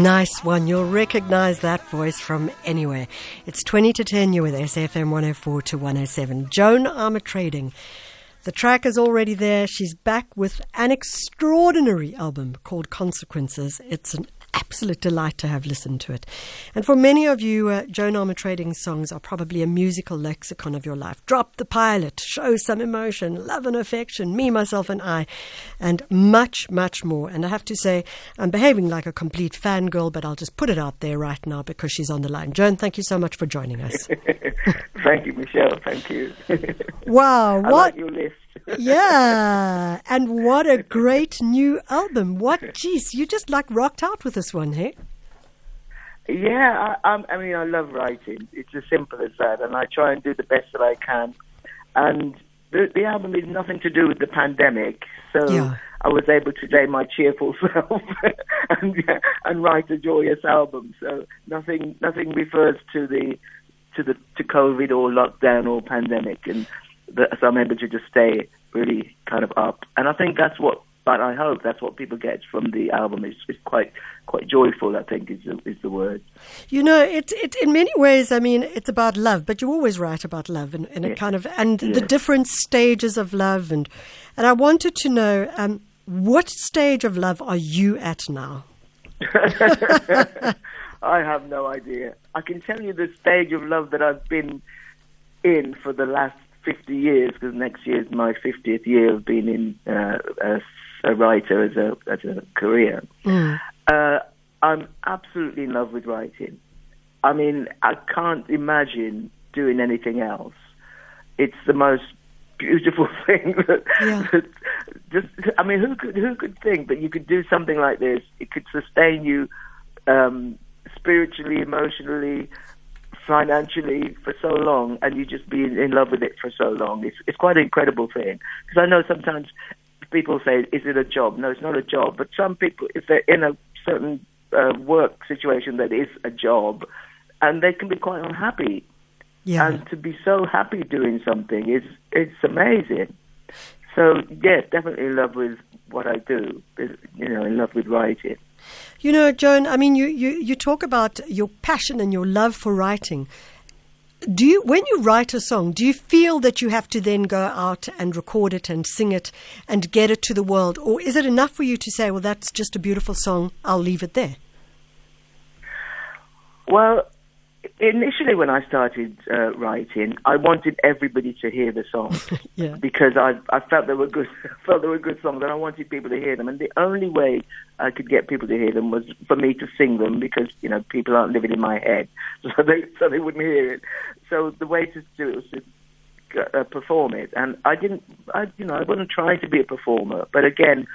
Nice one. You'll recognize that voice from anywhere. It's 20 to 10. You're with SFM 104 to 107. Joan Armatrading. The track is already there. She's back with an extraordinary album called Consequences. It's an absolute delight to have listened to it. And for many of you, uh, Joan Armatrading songs are probably a musical lexicon of your life. Drop the pilot, show some emotion, love and affection, me, myself, and I, and much, much more. And I have to say, I'm behaving like a complete fangirl, but I'll just put it out there right now because she's on the line. Joan, thank you so much for joining us. thank you, Michelle. Thank you. wow, what? Like your list. Yeah, and what a great new album! What, geez, you just like rocked out with this one, hey? Yeah, I, I mean, I love writing. It's as simple as that, and I try and do the best that I can. And the, the album is nothing to do with the pandemic, so Yeah. I was able to stay my cheerful self and and write a joyous album. So nothing nothing refers to the to the to COVID or lockdown or pandemic, and the, so I'm able to just stay really kind of up. And I think that's what. But I hope that's what people get from the album. It's, it's quite quite joyful. I think is the, is the word. You know, it, it in many ways, I mean, it's about love, but you always write about love and, and Yeah. it kind of and the different stages of love and and I wanted to know um, what stage of love are you at now? I have no idea. I can tell you the stage of love that I've been in for the last 50 years, because next year is my 50th year of being in uh, as a writer as a as a career. Uh, I'm absolutely in love with writing. I mean, I can't imagine doing anything else. It's the most beautiful thing that, Yeah. that just I mean, who could who could think that you could do something like this? It could sustain you um, spiritually, emotionally, financially for so long, and you just be in, love with it for so long. It's it's quite an incredible thing because I know sometimes people say, "Is it a job?" No, it's not a job. But some people, if they're in a certain uh, work situation that is a job, and they can be quite unhappy, Yeah. and to be so happy doing something is it's amazing. So yeah, definitely in love with what I do. You know, in love with writing. You know, Joan, I mean, you, you, you talk about your passion and your love for writing. Do you, when you write a song, do you feel that you have to then go out and record it and sing it and get it to the world? Or is it enough for you to say, well, that's just a beautiful song, I'll leave it there? Well, initially when I started uh, writing, I wanted everybody to hear the song Yeah. because I I felt they were good felt they were good songs and I wanted people to hear them. And the only way I could get people to hear them was for me to sing them because you know people aren't living in my head, so they so they wouldn't hear it. So the way to do it was to uh, perform it, and I didn't. I you know I wasn't trying to be a performer, but again,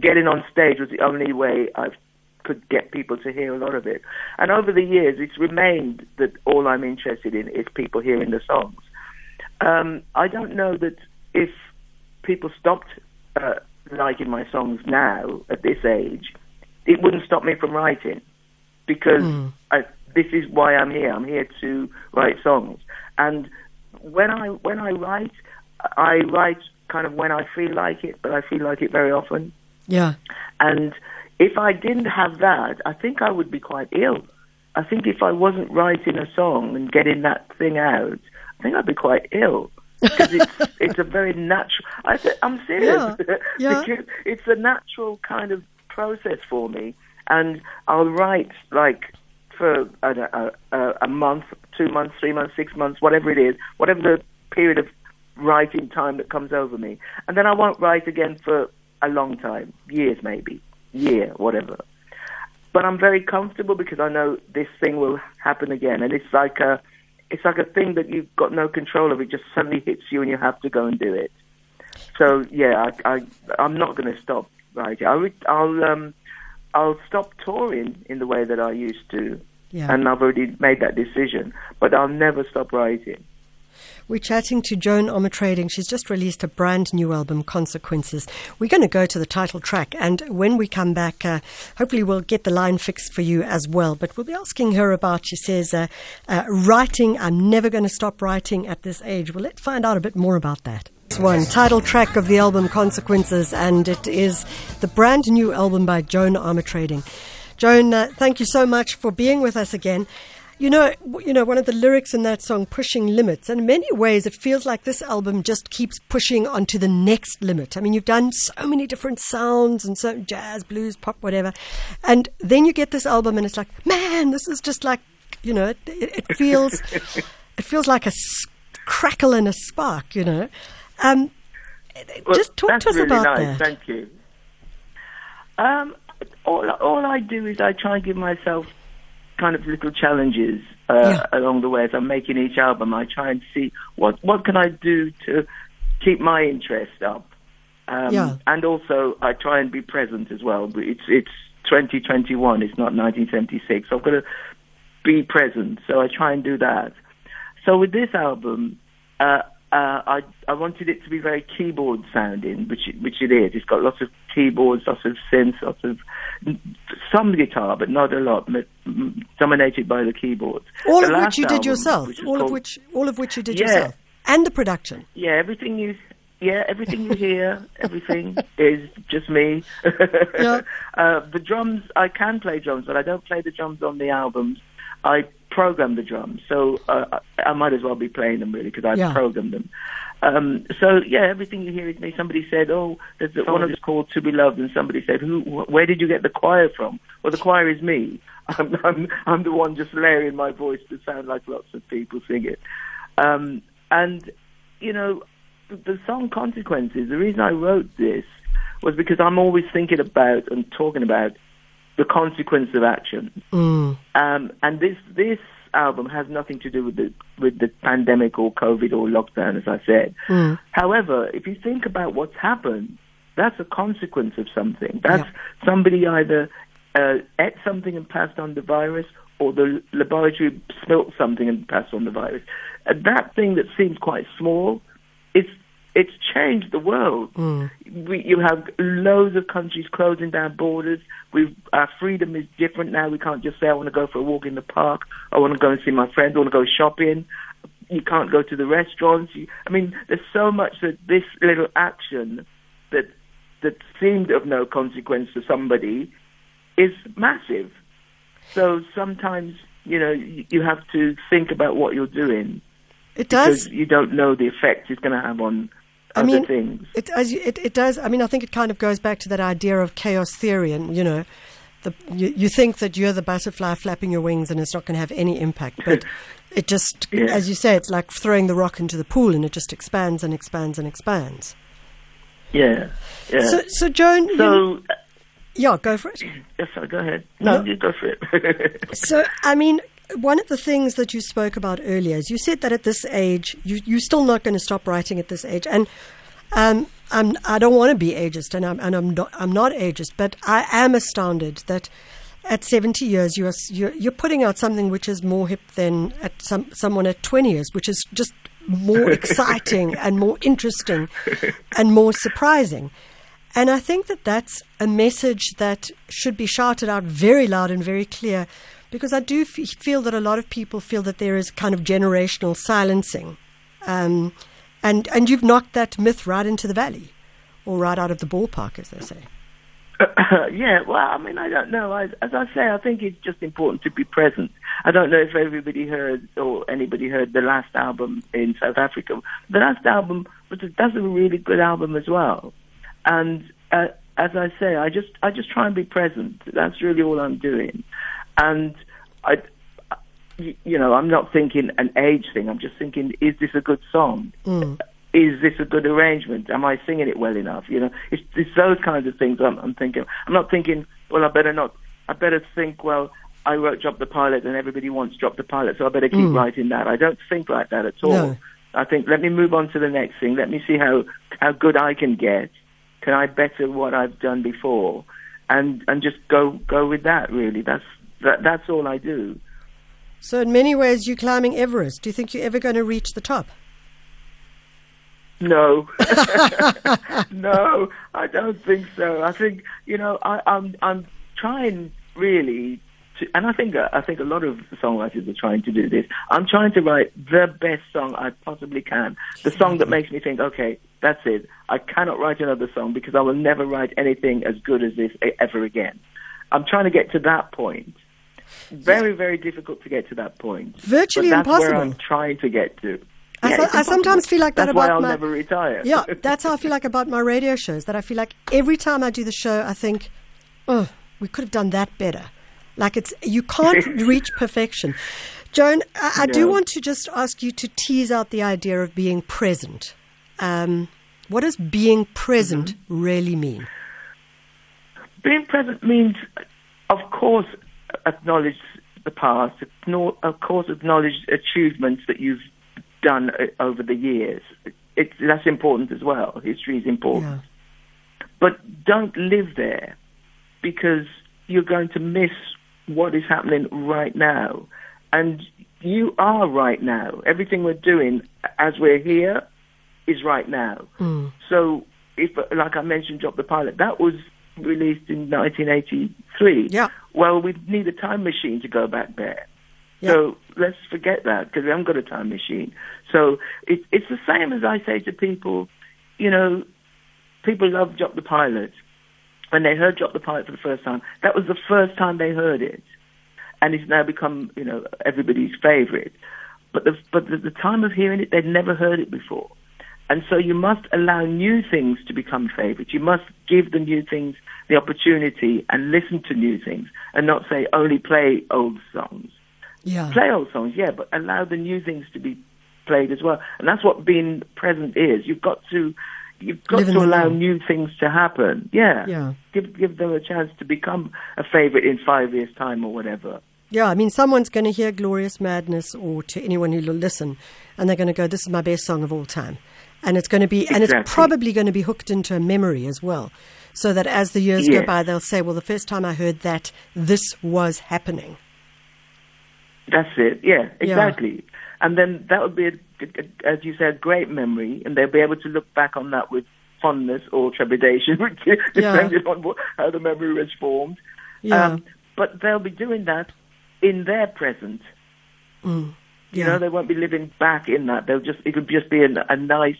getting on stage was the only way I could get people to hear a lot of it. And over the years, it's remained that all I'm interested in is people hearing the songs. Um, I don't know that if people stopped uh, liking my songs now at this age, it wouldn't stop me from writing because I, this is why I'm here. I'm here to write songs, and when I when I write, I write kind of when I feel like it, but I feel like it very often. Yeah. And if I didn't have that, I think I would be quite ill. I think if I wasn't writing a song and getting that thing out, I think I'd be quite ill. Because it's, it's a very natural. I th- I'm serious. Yeah, yeah. because it's a natural kind of process for me. And I'll write like for know, a, a month, two months, three months, six months, whatever it is, whatever the period of writing time that comes over me. And then I won't write again for a long time, years maybe, year, whatever. But I'm very comfortable because I know this thing will happen again, and it's like a, it's like a thing that you've got no control of. It just suddenly hits you, and you have to go and do it. So yeah, I, I I'm not going to stop writing. I would, I'll um, I'll stop touring in the way that I used to, Yeah. and I've already made that decision. But I'll never stop writing. We're chatting to Joan Armatrading. She's just released a brand new album, Consequences. We're going to go to the title track, and when we come back, uh, hopefully we'll get the line fixed for you as well. But we'll be asking her about, she says, uh, uh, writing. I'm never going to stop writing at this age. Well, let's find out a bit more about that. This One title track of the album Consequences, and it is the brand new album by Joan Armatrading. Joan, uh, thank you so much for being with us again. You know, you know, one of the lyrics in that song, "Pushing Limits," and in many ways, it feels like this album just keeps pushing onto the next limit. I mean, you've done so many different sounds and so jazz, blues, pop, whatever, and then you get this album, and it's like, man, this is just like, you know, it, it feels, it feels like a crackle and a spark, you know. Um, well, just talk to us really about nice. that. Thank you. Um, all, all I do is I try and give myself kind of little challenges uh, Yeah. along the way as I'm making each album. I try and see what what can I do to keep my interest up, um, Yeah. and also I try and be present as well. It's it's 2021. It's not 1976. I've got to be present, so I try and do that. So with this album, uh, uh, I I wanted it to be very keyboard sounding, which it, which it is. It's got lots of keyboards, lots of synths, lots of some guitar, but not a lot, m- m- dominated by the keyboards. All The of which you did album, yourself. All of which, all of which you did Yeah. yourself, and the production. yeah, everything you yeah, everything you hear, everything is just me. Yeah. uh, the drums, I can play drums, but I don't play the drums on the albums. I program the drums, so uh, I might as well be playing them really because I Yeah. program them. Um, so yeah, everything you hear is me. Somebody said, "Oh, there's a, one of it's called To Be Loved," and somebody said, "Who? Wh- where did you get the choir from?" Well, the choir is me. I'm, I'm, I'm the one just layering my voice to sound like lots of people sing it. Um, and you know, the, the song "Consequences." The reason I wrote this was because I'm always thinking about and talking about the consequence of action. Mm. Um, and this this album has nothing to do with the with the pandemic or COVID or lockdown, as I said. Mm. However, if you think about what's happened, that's a consequence of something. That's Yeah. somebody either uh, ate something and passed on the virus, or the laboratory spilt something and passed on the virus. And that thing that seems quite small, it's changed the world. Mm. We, you have loads of countries closing down borders. We've, our freedom is different now. We can't just say, I want to go for a walk in the park. I want to go and see my friends. I want to go shopping. You can't go to the restaurants. You, I mean, there's so much that this little action that that seemed of no consequence to somebody is massive. So sometimes, you know, you have to think about what you're doing It does. because you don't know the effect it's going to have on I mean, things. It, as you, it, it does. I mean, I think it kind of goes back to that idea of chaos theory, and you know, the, you, you think that you're the butterfly flapping your wings, and it's not going to have any impact, but it just, Yeah. as you say, it's like throwing the rock into the pool, and it just expands and expands and expands. Yeah, yeah. So, so Joan, you- So, yeah, go for it. yes, sir, go ahead. No, No. you go for it. So, I mean, one of the things that you spoke about earlier is you said that at this age, you, you're still not going to stop writing at this age. And um, I'm, I don't want to be ageist, and I'm, and I'm not, I'm not ageist, but I am astounded that at 70 years you're, you're, you're putting out something which is more hip than at some, someone at 20 years, which is just more exciting and more interesting and more surprising. And I think that that's a message that should be shouted out very loud and very clear because I do f- feel that a lot of people feel that there is kind of generational silencing. Um, and, and you've knocked that myth right into the valley or right out of the ballpark, as they say. yeah, well, I mean, I don't know. I, as I say, I think it's just important to be present. I don't know if everybody heard or anybody heard the last album in South Africa. The last album was a, that's a really good album as well. And uh, as I say, I just I just try and be present. That's really all I'm doing. And I, you know, I'm not thinking an age thing. I'm just thinking, is this a good song? Mm. is this a good arrangement? Am I singing it well enough? You know, it's, it's those kinds of things I'm, I'm thinking. I'm not thinking, well, I better not. I better think, well, I wrote Drop the Pilot and everybody wants Drop the Pilot, so I better keep Mm. writing that. I don't think like that at all. No. I think, let me move on to the next thing. Let me see how, how good I can get. Can I better what I've done before? And, and just go, go with that, really. That's, that, that's all I do. So, in many ways, you're climbing Everest. Do you think you're ever going to reach the top? No, no, I don't think so. I think you know I, I'm I'm trying really to, and I think I think a lot of songwriters are trying to do this. I'm trying to write the best song I possibly can, the song that makes me think, okay, that's it. I cannot write another song because I will never write anything as good as this ever again. I'm trying to get to that point. Very, very difficult to get to that point. Virtually that's impossible. Where I'm trying to get to. I, Yeah, so- I sometimes feel like that That's about why I'll my- never retire. Yeah, that's how I feel like about my radio shows. That I feel like every time I do the show, I think, oh, we could have done that better. Like it's you can't reach perfection. Joan, I, I do want to just ask you to tease out the idea of being present. Um, what does being present Mm-hmm. really mean? Being present means, of course, acknowledge the past, of course, acknowledge achievements that you've done uh, over the years. It's, that's important as well. History is important. Yeah. But don't live there because you're going to miss what is happening right now. And you are right now. Everything we're doing as we're here is right now. Mm. So, if, like I mentioned, Drop the Pilot, that was released in 1983. Yeah. Well, we need a time machine to go back there. Yeah. So let's forget that because we haven't got a time machine. So it, it's the same as I say to people, you know, people love Drop the Pilot. When they heard Drop the Pilot for the first time, that was the first time they heard it. And it's now become, you know, everybody's favorite. But the, but the, the time of hearing it, they'd never heard it before. And so you must allow new things to become favorites. You must give the new things the opportunity and listen to new things and not say only play old songs. Yeah. Play old songs, yeah, but allow the new things to be played as well. And that's what being present is. You've got to you've got Live in to allow new things to happen. Yeah. Yeah. Give give them a chance to become a favorite in five years' time or whatever. Yeah, I mean, someone's going to hear Glorious Madness or to anyone who will listen, and they're going to go, This is my best song of all time. And it's going to be, and it's probably going to be hooked into a memory as well. So that as the years go by, they'll say, Well, the first time I heard that, this was happening. That's it. Yeah, exactly. And then that would be, a, a- as you said, a great memory, and they'll be able to look back on that with fondness or trepidation, depending on what, how the memory was formed. Yeah. Um, but they'll be doing that in their present. You Yeah. know, they won't be living back in that. They'll just it'll just be a, a nice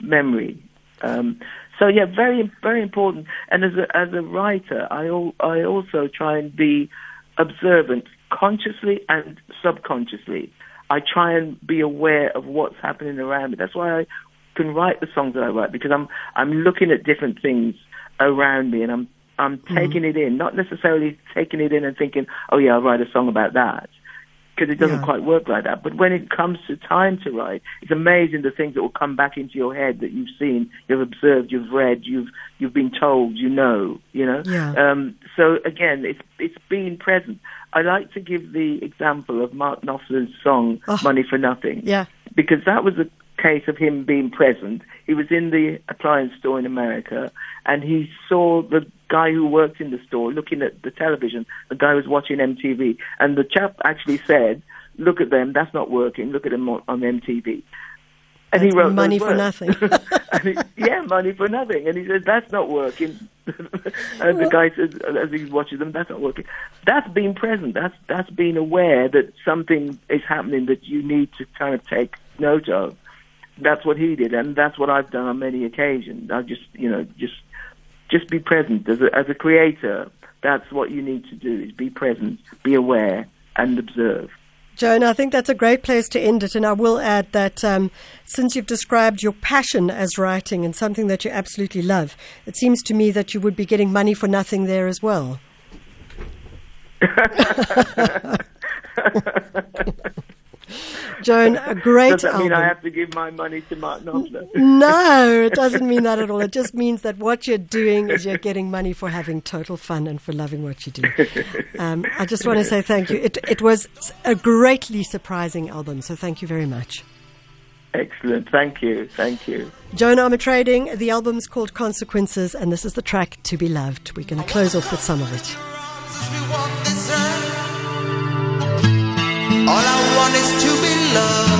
memory. Um, so yeah, very very important. And as a as a writer, I al- I also try and be observant, consciously and subconsciously. I try and be aware of what's happening around me. That's why I can write the songs that I write because I'm I'm looking at different things around me and I'm I'm taking it in, not necessarily taking it in and thinking, oh yeah, I'll write a song about that because it doesn't Yeah. quite work like that. But when it comes to time to write, it's amazing the things that will come back into your head that you've seen, you've observed, you've read, you've you've been told, you know, you know. Yeah. Um, so again, it's it's being present. I like to give the example of Mark Knopfler's song Oh. "Money for Nothing." Yeah. because that was a case of him being present. He was in the appliance store in America, and he saw the guy who worked in the store looking at the television. The guy was watching MTV, and the chap actually said, "Look at them. That's not working. Look at them on, on MTV." And he wrote money for nothing. He- yeah, money for nothing. And he said, that's not working. and the guy says, as he watches them, that's not working. That's being present. That's that's being aware that something is happening that you need to kind of take note of. That's what he did, and that's what I've done on many occasions. I just, you know, just just be present as a as a creator. That's what you need to do: is be present, be aware, and observe. Joan, I think that's a great place to end it. And I will add that um, since you've described your passion as writing and something that you absolutely love, it seems to me that you would be getting money for nothing there as well. Joan, a great Does that album. mean I have to give my money to Mark Knopfler? No, it doesn't mean that at all. It just means that what you're doing is you're getting money for having total fun and for loving what you do. Um, I just want to say thank you. It, it was a greatly surprising album, so thank you very much. Excellent. Thank you. Thank you. Joan Armatrading, the album's called Consequences, and this is the track To Be Loved. We're going to close off with some of it. Is to be loved.